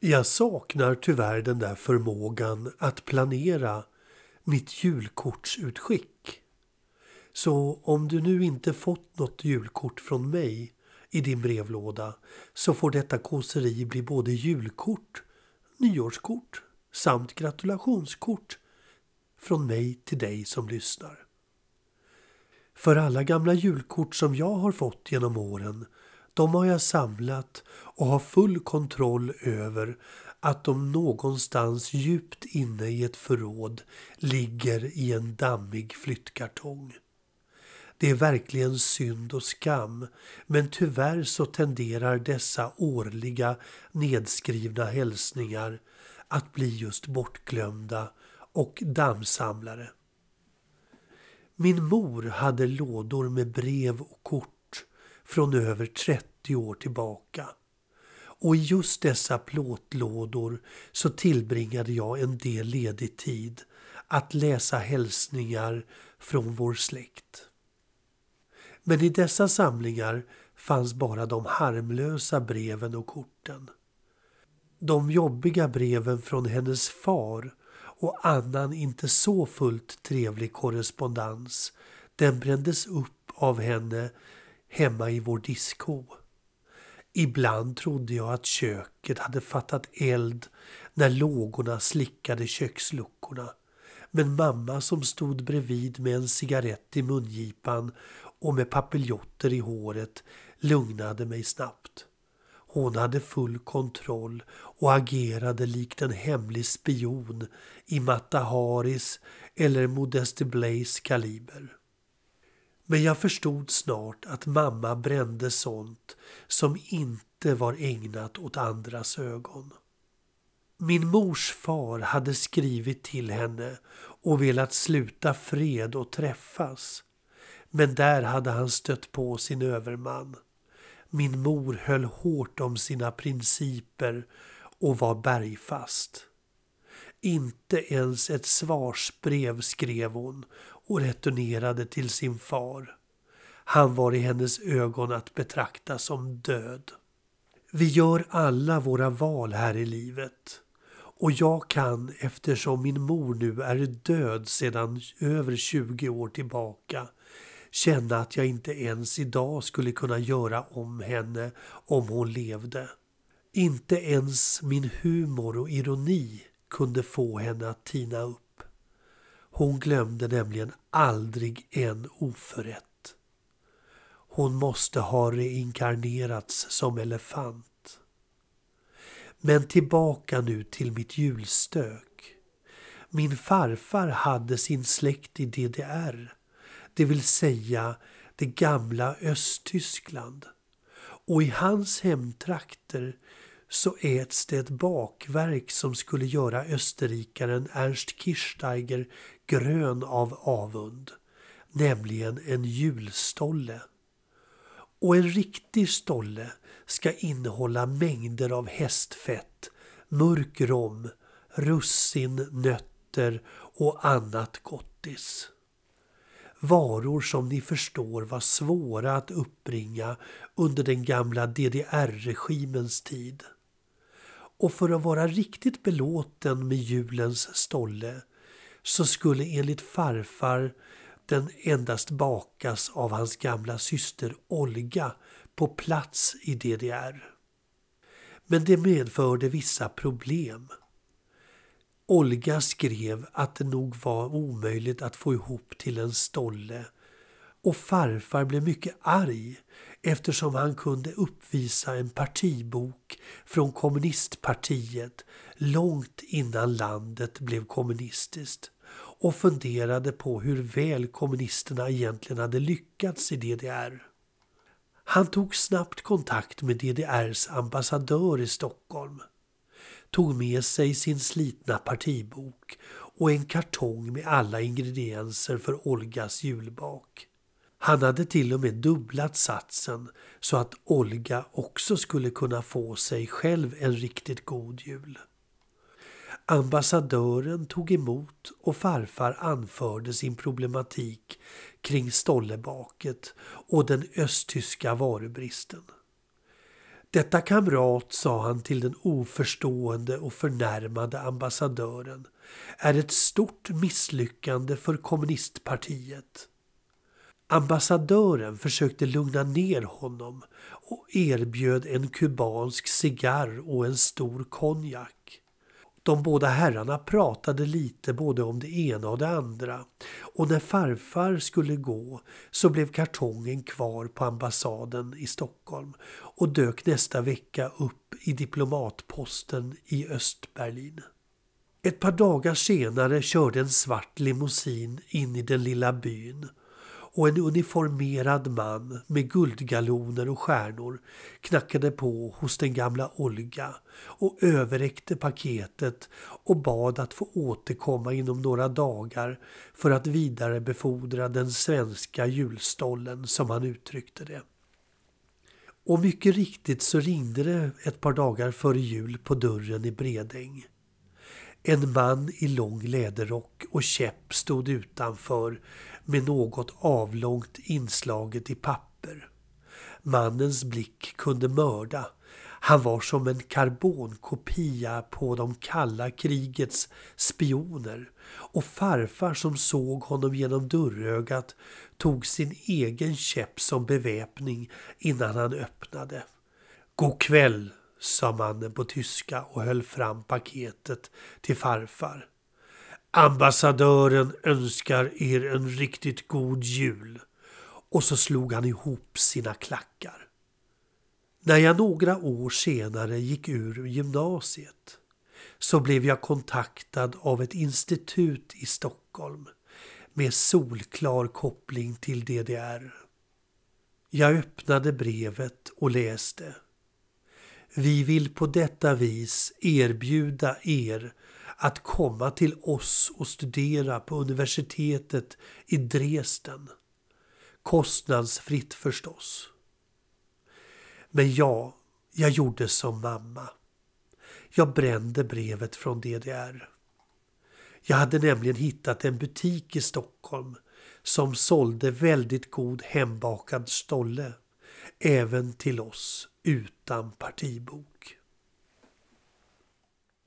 Jag saknar tyvärr den där förmågan att planera mitt julkortsutskick. Så om du nu inte fått något julkort från mig i din brevlåda så får detta kåseri bli både julkort, nyårskort samt gratulationskort från mig till dig som lyssnar. För alla gamla julkort som jag har fått genom åren, de har jag samlat och har full kontroll över att de någonstans djupt inne i ett förråd ligger i en dammig flyttkartong. Det är verkligen synd och skam, men tyvärr så tenderar dessa årliga nedskrivna hälsningar att bli just bortglömda och dammsamlare. Min mor hade lådor med brev och kort från över 30 år tillbaka. Och i just dessa plåtlådor så tillbringade jag en del ledig tid att läsa hälsningar från vår släkt. Men i dessa samlingar fanns bara de harmlösa breven och korten. De jobbiga breven från hennes far och annan inte så fullt trevlig korrespondens, den brändes upp av henne hemma i vår diskho. Ibland trodde jag att köket hade fattat eld när lågorna slickade köksluckorna. Men mamma som stod bredvid med en cigarett i mungipan och med papiljotter i håret lugnade mig snabbt. Hon hade full kontroll och agerade likt en hemlig spion i Mata Haris eller Modeste Blaise kaliber. Men jag förstod snart att mamma brände sånt som inte var ägnat åt andras ögon. Min mors far hade skrivit till henne och velat sluta fred och träffas. Men där hade han stött på sin överman. Min mor höll hårt om sina principer och var bergfast. Inte ens ett svarsbrev skrev hon och returnerade till sin far. Han var i hennes ögon att betrakta som död. Vi gör alla våra val här i livet. Och jag kan, eftersom min mor nu är död sedan över 20 år tillbaka, känna att jag inte ens idag skulle kunna göra om henne om hon levde. Inte ens min humor och ironi kunde få henne att tina upp. Hon glömde nämligen aldrig en oförrätt. Hon måste ha reinkarnerats som elefant. Men tillbaka nu till mitt julstök. Min farfar hade sin släkt i DDR det vill säga det gamla Östtyskland. Och i hans hemtrakter så äts det ett bakverk som skulle göra österrikaren Ernst Kirchsteiger grön av avund, nämligen en julstolle. Och en riktig stolle ska innehålla mängder av hästfett, mörk rom, russin, nötter och annat gottis. Varor som ni förstår var svåra att uppbringa under den gamla DDR-regimens tid. Och för att vara riktigt belåten med julens stolle så skulle enligt farfar den endast bakas av hans gamla syster Olga på plats i DDR. Men det medförde vissa problem. Olga skrev att det nog var omöjligt att få ihop till en stolle och farfar blev mycket arg eftersom han kunde uppvisa en partibok från kommunistpartiet långt innan landet blev kommunistiskt och funderade på hur väl kommunisterna egentligen hade lyckats i DDR. Han tog snabbt kontakt med DDRs ambassadör i Stockholm tog med sig sin slitna partibok och en kartong med alla ingredienser för Olgas julbak. Han hade till och med dubblat satsen så att Olga också skulle kunna få sig själv en riktigt god jul. Ambassadören tog emot och farfar anförde sin problematik kring stollebaket och den östtyska varubristen. Detta kamrat, sa han till den oförstående och förnärmade ambassadören, är ett stort misslyckande för kommunistpartiet. Ambassadören försökte lugna ner honom och erbjöd en kubansk cigarr och en stor konjak. De båda herrarna pratade lite både om det ena och det andra och när farfar skulle gå så blev kartongen kvar på ambassaden i Stockholm och dök nästa vecka upp i diplomatposten i Östberlin. Ett par dagar senare körde en svart limousin in i den lilla byn och en uniformerad man med guldgaloner och stjärnor knackade på hos den gamla Olga och överräckte paketet och bad att få återkomma inom några dagar för att vidarebefordra den svenska julstollen som han uttryckte det. Och mycket riktigt så ringde det ett par dagar före jul på dörren i Bredäng. En man i lång läderrock och käpp stod utanför med något avlångt inslaget i papper. Mannens blick kunde mörda. Han var som en karbonkopia på de kalla krigets spioner och farfar som såg honom genom dörrögat tog sin egen käpp som beväpning innan han öppnade. God kväll, sa mannen på tyska och höll fram paketet till farfar. Ambassadören önskar er en riktigt god jul. Och så slog han ihop sina klackar. När jag några år senare gick ur gymnasiet så blev jag kontaktad av ett institut i Stockholm med solklar koppling till DDR. Jag öppnade brevet och läste. Vi vill på detta vis erbjuda er att komma till oss och studera på universitetet i Dresden. Kostnadsfritt förstås. Men ja, jag gjorde som mamma. Jag brände brevet från DDR. Jag hade nämligen hittat en butik i Stockholm som sålde väldigt god hembakad stolle även till oss utan partibok.